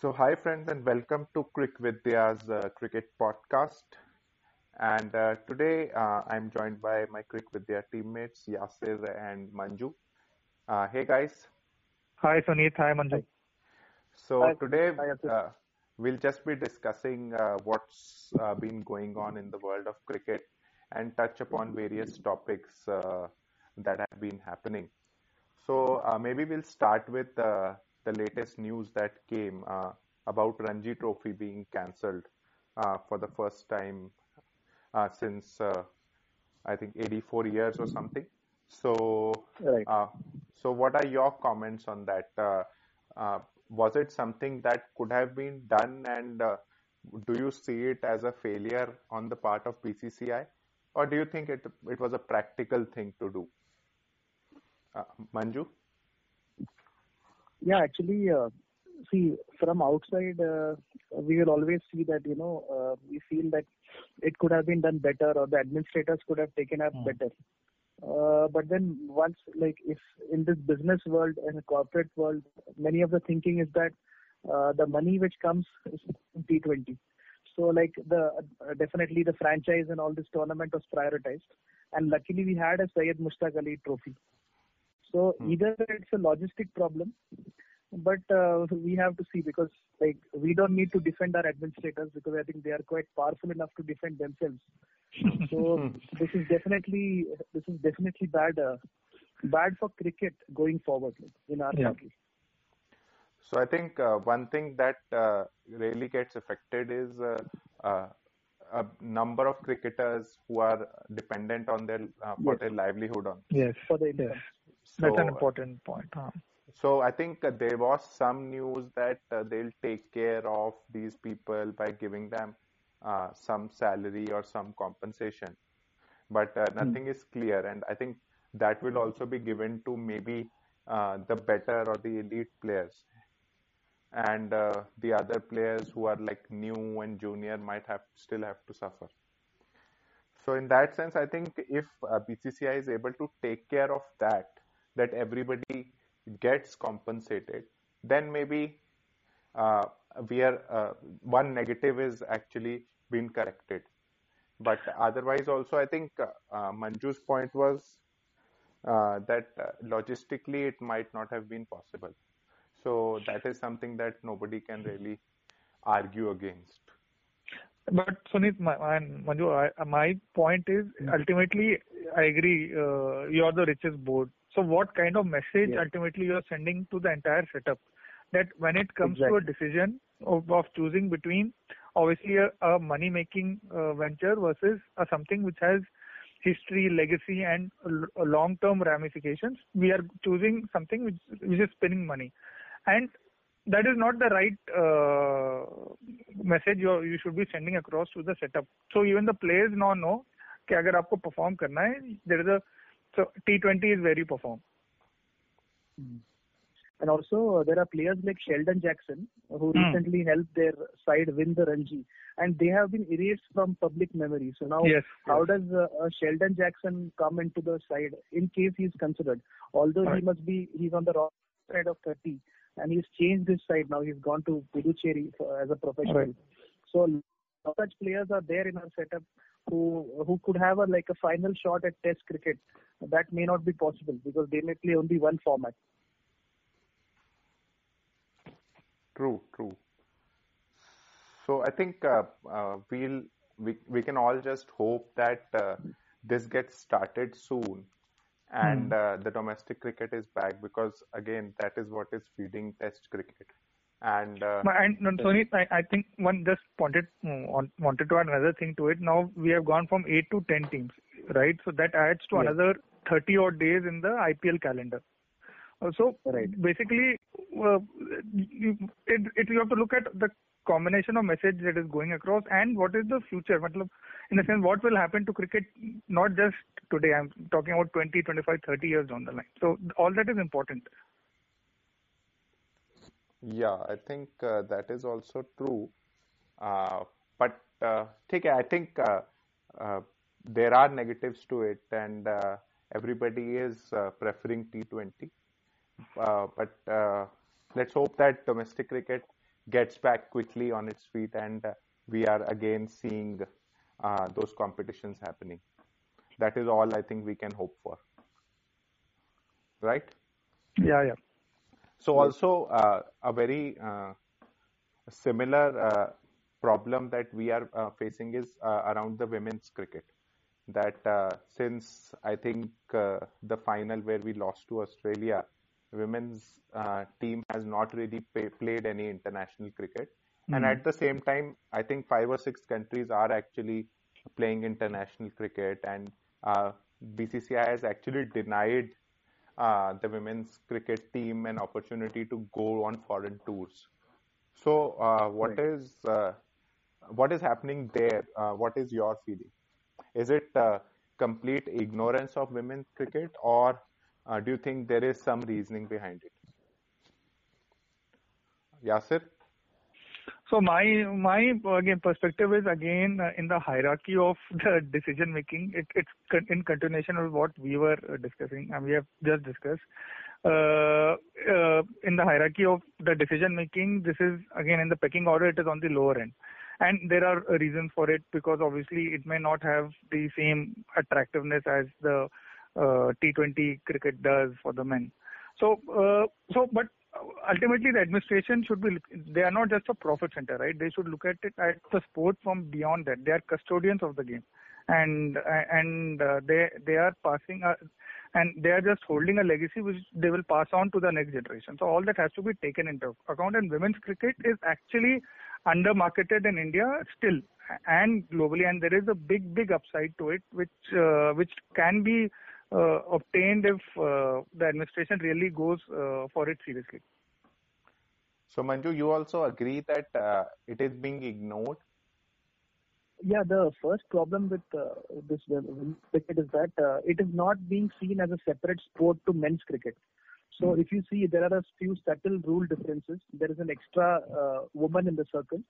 So, hi friends, and welcome to Crick Vidya's uh, cricket podcast. And uh, today uh, I'm joined by my Crick Vidya teammates Yasir and Manju. Uh, hey guys. Hi Sunit. Hi Manju. So Hi. today Hi, uh, we'll just be discussing uh, what's uh, been going on in the world of cricket and touch upon various topics uh, that have been happening. So uh, maybe we'll start with uh, the latest news that came uh, about Ranji Trophy being cancelled uh, for the first time uh, since uh, I think 84 years or something. So, Right. uh, so what are your comments on that? Uh, uh, was it something that could have been done, and uh, do you see it as a failure on the part of BCCI, or do you think it it was a practical thing to do? Uh, Manju? Yeah, actually, uh, see, from outside, uh, we will always see that, you know, uh, we feel that it could have been done better or the administrators could have taken up Hmm. better. Uh, but then once, like, if in this business world and corporate world, many of the thinking is that uh, the money which comes is in T20. So, like, the uh, definitely the franchise and all this tournament was prioritized. And luckily, we had a Syed Mushtaq Ali trophy. So Hmm. either it's a logistic problem, but uh, we have to see because like we don't need to defend our administrators because I think they are quite powerful enough to defend themselves. So this is definitely this is definitely bad uh, bad for cricket going forward in our Yeah. country. So I think uh, one thing that uh, really gets affected is uh, uh, a number of cricketers who are dependent on their uh, for Yes. their livelihood on. Yes. For the Yes. That's So, an important point. Huh? So I think uh, there was some news that uh, they'll take care of these people by giving them uh, some salary or some compensation, but uh, nothing is clear, and I think that will also be given to maybe uh, the better or the elite players, and uh, the other players who are like new and junior might have still have to suffer. So in that sense, I think if uh, BCCI is able to take care of that, that everybody gets compensated, then maybe uh, we are uh, one negative is actually been corrected. But otherwise, also I think uh, uh, Manju's point was uh, that uh, logistically it might not have been possible. So that is something that nobody can really argue against. But Sunit, my, Manju, I, my point is ultimately, I agree. Uh, you are the richest board. So, what kind of message Yeah. ultimately you are sending to the entire setup? That when it comes to a decision of, of choosing between obviously a, a money making uh, venture versus a, something which has history, legacy, and long term ramifications, we are choosing something which, which is spinning money. And that is not the right uh, message you you should be sending across to the setup. So even the players now know कि अगर आपको perform करना है, there is a so T20 is very perform. And also there are players like Sheldon Jackson who Hmm. recently helped their side win the Ranji, and they have been erased from public memory. So now Yes. How does uh, uh, Sheldon Jackson come into the side in case he's considered? Although he must be, he's on the wrong side of 30 and he's changed his side now. He's gone to Puducherry for, as a professional. Right. So such players are there in our setup who who could have a like a final shot at Test cricket. That may not be possible because they may play only one format. True, true. So I think uh, uh, we'll we we can all just hope that uh, this gets started soon, and uh, the domestic cricket is back because again that is what is feeding Test cricket, and uh, And no, Sunit, I, I think one just wanted wanted to add another thing to it. Now we have gone from eight to ten teams, right? So that adds to another thirty odd days in the IPL calendar. Uh, So Right. basically, uh, you, it, it, you have to look at the combination of message that is going across and what is the future. matlab, In the sense, what will happen to cricket not just today. I'm talking about 20, 25, 30 years down the line. So all that is important. Yeah, I think uh, that is also true. Uh, but uh, I think uh, uh, there are negatives to it, and uh, everybody is uh, preferring T20. Uh, but uh, let's hope that domestic cricket gets back quickly on its feet, and uh, we are again seeing uh, those competitions happening. That is all I think we can hope for. Right? Yeah, yeah. So also uh, a very uh, similar uh, problem that we are uh, facing is uh, around the women's cricket. That uh, since I think the final where we lost to Australia, women's team has not really pay, played any international cricket. Mm-hmm. And at the same time, I think five or six countries are actually playing international cricket, and BCCI has actually denied uh, the women's cricket team an opportunity to go on foreign tours. So, uh, what right. is uh, what is happening there? Uh, what is your feeling? Is it uh, complete ignorance of women's cricket, or uh, do you think there is some reasoning behind it? Yasir. So my my again perspective is again in the hierarchy of the decision making. It, it's in continuation of what we were discussing and we have just discussed. Uh, uh, in the hierarchy of the decision making, this is again in the pecking order. It is on the lower end, and there are reasons for it because obviously it may not have the same attractiveness as the uh, T20 cricket does for the men. So, uh, so but ultimately the administration should be they are not just a profit center right? They should look at it at the sport from beyond that. They are custodians of the game. And and uh, they they are passing uh, and they are just holding a legacy which they will pass on to the next generation. So all that has to be taken into account. And women's cricket is actually under marketed in india still and globally. And there is a big big upside to it which uh, which can be uh, obtained if uh, the administration really goes uh, for it seriously. So, Manju, you also agree that uh, it is being ignored? Yeah, the first problem with uh, this cricket is that uh, it is not being seen as a separate sport to men's cricket. So, mm. if you see, there are a few subtle rule differences. There is an extra woman in the circle,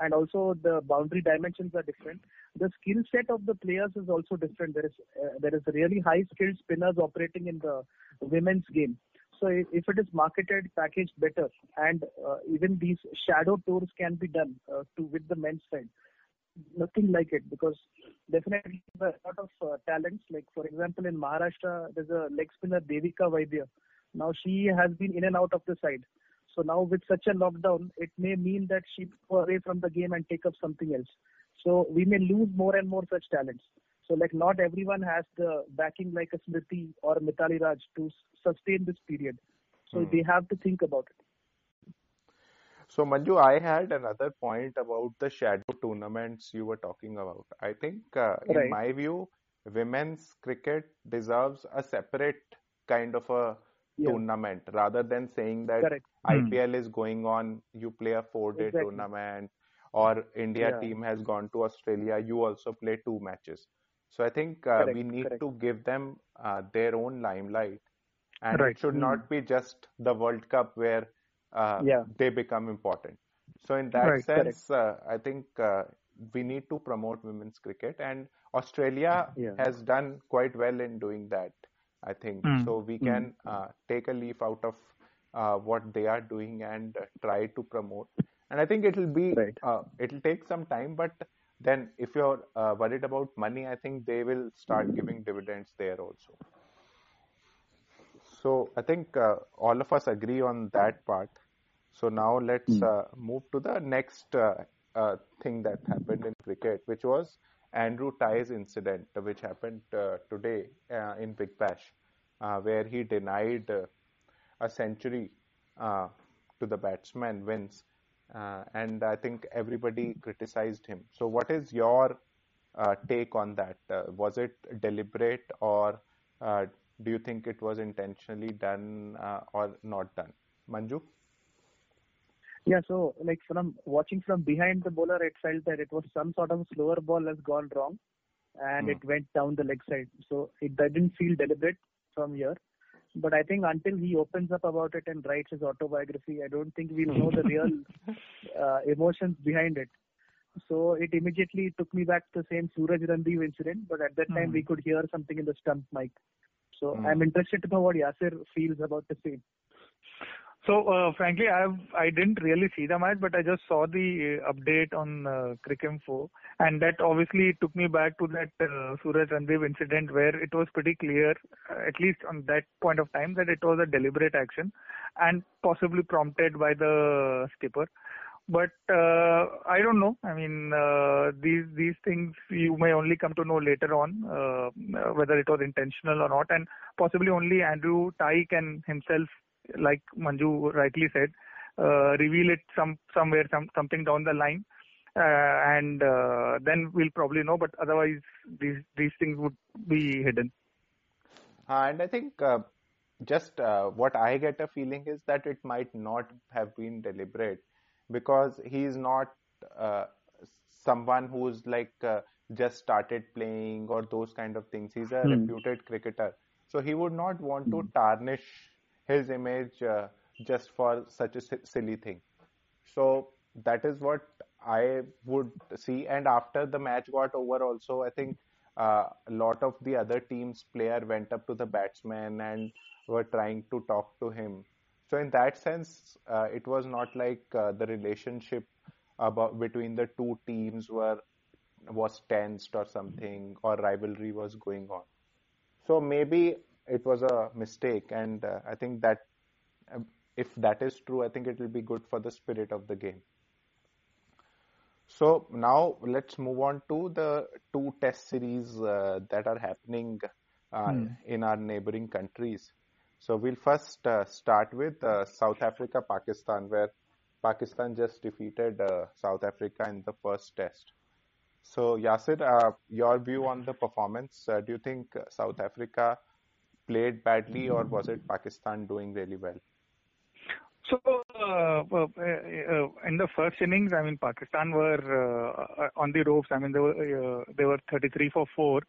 and also the boundary dimensions are different. The skill set of the players is also different. There is uh, there is really high skilled spinners operating in the women's game. So if, it is marketed, packaged better, and uh, even these shadow tours can be done uh, to with the men's side. Nothing like it because definitely there are a lot of uh, talents. Like for example, in Maharashtra, there's a leg spinner Devika Vaidya. Now she has been in and out of the side so now with such a lockdown, it may mean that she go away from the game and take up something else. So we may lose more and more such talents. So like not everyone has the backing like a Smriti or Mithali Raj to sustain this period. So hmm. they have to think about it. So Manju, I had another point about the shadow tournaments you were talking about. I think, uh, in my view, women's cricket deserves a separate kind of a yeah. tournament rather than saying that Correct. IPL hmm. is going on, you play a four day exactly. tournament, or India yeah. team has gone to Australia, you also play two matches. So I think uh, we need Correct. to give them uh, their own limelight, and right. it should mm. not be just the World Cup where uh, yeah. they become important. So in that right. sense, uh, I think uh, we need to promote women's cricket, and Australia yeah. has done quite well in doing that. I think mm. so. We can mm. take a leaf out of uh, what they are doing and uh, try to promote. And I think it'll be right. uh, it'll take some time, but then if you're uh, worried about money, I think they will start giving dividends there also. So I think uh, all of us agree on that part. So now let's mm. move to the next thing that happened in cricket, which was Andrew Tye's incident, which happened today in Big Bash, where he denied a century uh, to the batsman wins. Uh, and I think everybody criticized him. So, what is your uh, take on that? Uh, was it deliberate, or uh, do you think it was intentionally done uh, or not done? Manju? Yeah, so like from watching from behind the bowler, it felt that it was some sort of slower ball has gone wrong and hmm. it went down the leg side. So it didn't feel deliberate from here. But I think until he opens up about it and writes his autobiography, I don't think we'll know the real uh, emotions behind it. So it immediately took me back to the same Suraj Randiv incident, but at that time mm. we could hear something in the stump mic. So mm. I'm interested to know what Yasir feels about the same. So uh, frankly, I've I didn't really see the match, but I just saw the uh, update on uh, and that obviously took me back to that uh, Suraj Randiv incident where it was pretty clear, uh, at least on that point of time, that it was a deliberate action, and possibly prompted by the skipper. But uh, I don't know. I mean, uh, these these things you may only come to know later on uh, whether it was intentional or not, and possibly only Andrew Tye can himself like Manju rightly said, uh, reveal it some somewhere, some something down the line, uh, and uh, then we'll probably know. But otherwise, these these things would be hidden. and I think uh, just uh, what I get a feeling is that it might not have been deliberate because he's not uh, someone who's like just started playing or those kind of things. He's a hmm. reputed cricketer, so he would not want to hmm. tarnish his image uh, just for such a silly thing. So that is what I would see. And after the match got over, also I think uh, a lot of the other team's player went up to the batsman and were trying to talk to him. So in that sense, uh, it was not like uh, the relationship about between the two teams were was tensed or something or rivalry was going on. So maybe it was a mistake, and uh, I think that um, if that is true, I think it will be good for the spirit of the game. So now let's move on to the two test series uh, that are happening uh, hmm. in our neighboring countries. So we'll first uh, start with uh, South Africa Pakistan, where Pakistan just defeated uh, South Africa in the first test. So Yasir, your view on the performance? do you think South Africa played badly, or was it Pakistan doing really well? So uh, uh, uh, in the first innings, I mean, Pakistan were uh, on the ropes. I mean, they were uh, they were 33 for four,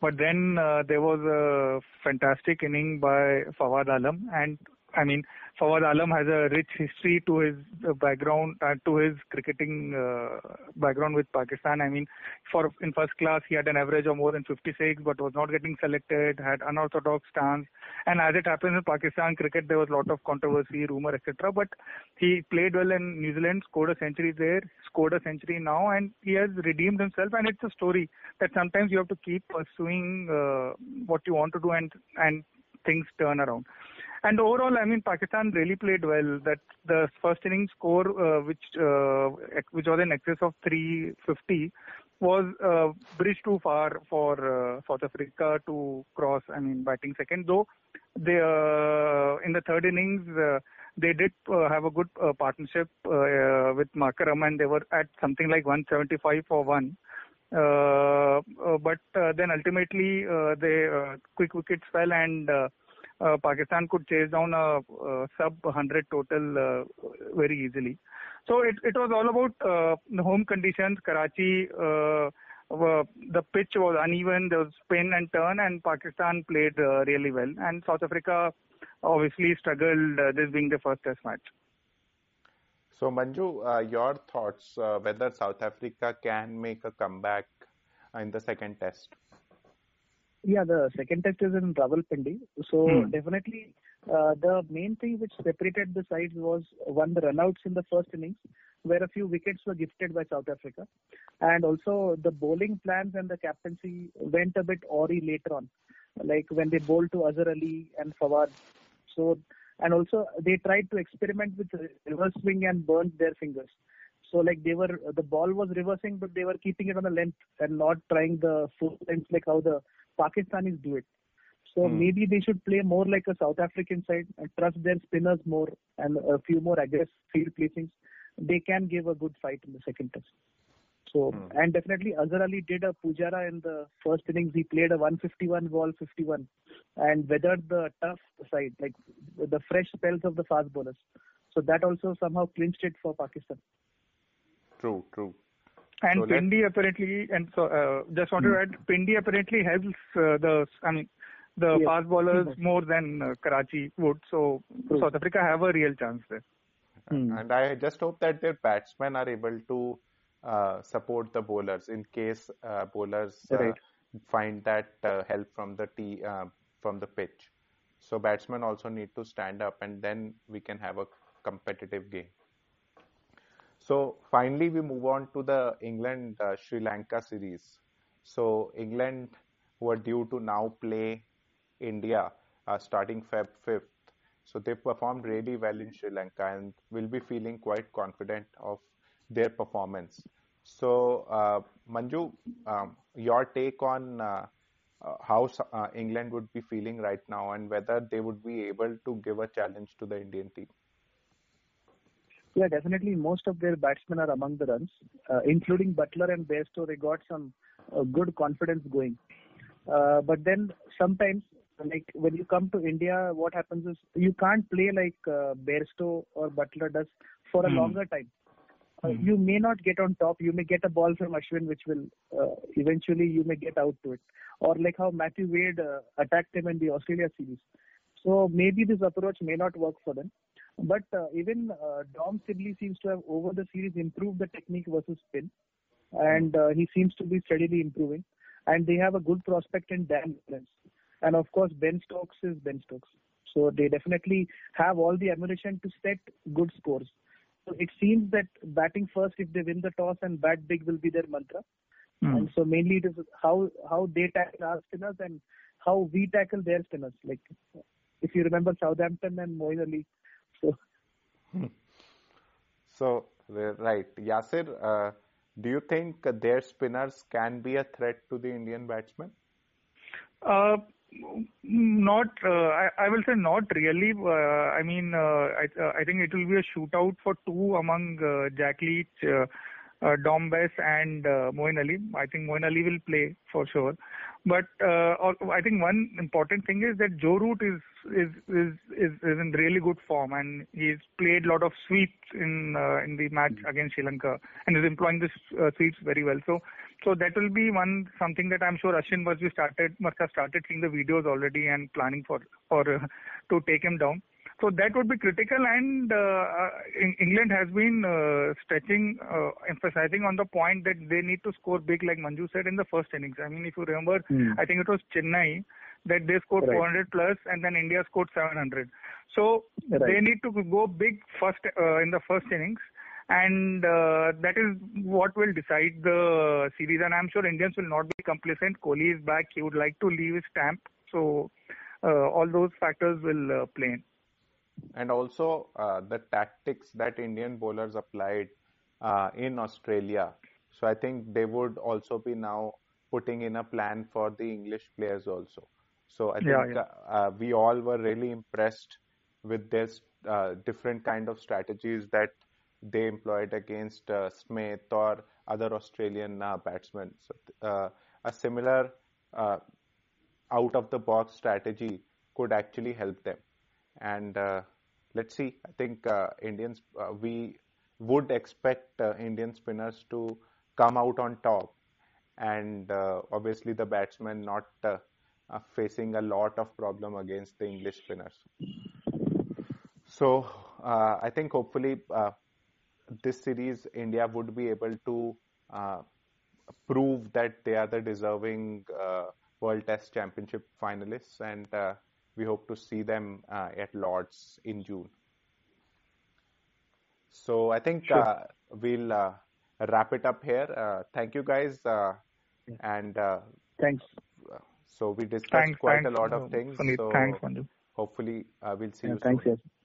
but then uh, there was a fantastic inning by Fawad Alam, and I mean, Fawad Alam has a rich history to his uh, background, uh, to his cricketing uh, background with Pakistan. I mean, for in first class he had an average of more than 56, but was not getting selected, had unorthodox stance. And as it happens in Pakistan cricket, there was a lot of controversy, rumor, etc. But he played well in New Zealand, scored a century there, scored a century now, and he has redeemed himself. And it's a story that sometimes you have to keep pursuing uh, what you want to do, and and things turn around. And overall, I mean, Pakistan really played well. That the first inning score, uh, which uh, which was in excess of 350, was uh, bridge too far for uh, South Africa to cross. I mean, batting second. Though they uh, in the third innings. Uh, they did uh, have a good uh, partnership uh, with Markram and they were at something like 175 for one. Uh, uh, but uh, then ultimately they quick wickets fell and uh, Pakistan could chase down a, a sub 100 total uh, very easily. So it, it was all about uh, the home conditions. Karachi, uh, the pitch was uneven, there was spin and turn, and Pakistan played uh, really well. And South Africa obviously struggled, this being the first test match. So, Manju, your thoughts whether South Africa can make a comeback in the second test? Yeah, the second test is in Rawalpindi. So hmm. definitely, uh, the main thing which separated the sides was one the runouts in the first innings, where a few wickets were gifted by South Africa, and also the bowling plans and the captaincy went a bit awry later on, like when they bowled to Azhar Ali and Fawad. So and also they tried to experiment with reverse swing and burned their fingers. So like they were the ball was reversing, but they were keeping it on the length and not trying the full length like how the Pakistanis do it. So hmm. maybe they should play more like a South African side and trust their spinners more and a few more aggressive field placings. They can give a good fight in the second test. So hmm. and definitely Azhar Ali did a Pujara in the first innings. He played a 151 ball 51 and weathered the tough side like the fresh spells of the fast bowlers. So that also somehow clinched it for Pakistan. True, true. And so Pindi apparently, and so uh, just want to hmm. add, Pindi apparently helps uh, the, I mean, the yes. fast bowlers yes. more than uh, Karachi would. So True. South Africa have a real chance there. Hmm. And I just hope that their batsmen are able to uh, support the bowlers in case uh, bowlers uh, right. find that help from the tee, from the pitch. So batsmen also need to stand up, and then we can have a competitive game. So finally, we move on to the England uh, Sri Lanka series. So England, were due to now play India uh, starting Feb 5th. So they performed really well in Sri Lanka and will be feeling quite confident of their performance. So uh, Manju, um, your take on uh, uh, how uh, England would be feeling right now and whether they would be able to give a challenge to the Indian team. Yeah, definitely. Most of their batsmen are among the runs, uh, including Buttler and Bairstow. They got some uh, good confidence going. Uh, but then sometimes, like when you come to India, what happens is you can't play like uh, Bairstow or Buttler does for a mm. longer time. Mm. you may not get on top. You may get a ball from Ashwin, which will uh, eventually you may get out to it or like how Matthew Wade uh, attacked him in the Australia series. So maybe this approach may not work for them. But uh, even uh, Dom Sibley seems to have over the series improved the technique versus spin, and uh, he seems to be steadily improving. And they have a good prospect in Dan Lawrence, and of course Ben Stokes is Ben Stokes. So they definitely have all the ammunition to set good scores. So it seems that batting first, if they win the toss and bat big, will be their mantra. Mm. And so mainly it is how how they tackle our spinners and how we tackle their spinners. Like if you remember Southampton and Moeen Ali. So, hmm. so right, Yasir. Uh, do you think their spinners can be a threat to the Indian batsmen? Uh, not, uh, I, I, will say not really. Uh, I mean, uh, I, uh, I think it will be a shootout for two among Jack Leach, uh, Dom Bess and uh, Ali. I think Moeen Ali will play for sure. But uh, I think one important thing is that Joe Root is is is is, is in really good form and he's played a lot of sweeps in uh, in the match against Sri Lanka and is employing the uh, sweeps very well. So so that will be one something that I'm sure Ashwin must started must have started seeing the videos already and planning for for uh, to take him down. So that would be critical, and uh, uh England has been uh, stretching, uh, emphasizing on the point that they need to score big, like Manju said in the first innings. I mean, if you remember, mm. I think it was Chennai that they scored right. 400 plus, and then India scored 700. So right. they need to go big first uh, in the first innings and uh, that is what will decide the series. And I'm sure Indians will not be complacent. Kohli is back; he would like to leave his stamp. So uh, all those factors will uh, play in and also uh, the tactics that Indian bowlers applied uh, in Australia. So I think they would also be now putting in a plan for the English players also. So I think yeah, yeah. Uh, we all were really impressed with this uh, different kind of strategies that they employed against uh, Smith or other Australian uh, batsmen. So, a similar out of the box strategy could actually help them and uh, let's see. I think uh, Indians uh, we would expect Indian spinners to come out on top, and obviously the batsmen not facing a lot of problem against the English spinners. So I think hopefully this series India would be able to prove that they are the deserving uh, World Test Championship finalists, and uh, we hope to see them uh, at Lords in June. So I think sure. uh, we'll uh, wrap it up here. Uh, thank you guys, uh, and uh, thanks. So we discussed thanks, quite thanks, a lot of things. so thanks, Manju. Hopefully, we'll see yeah, you thanks, soon. Yes.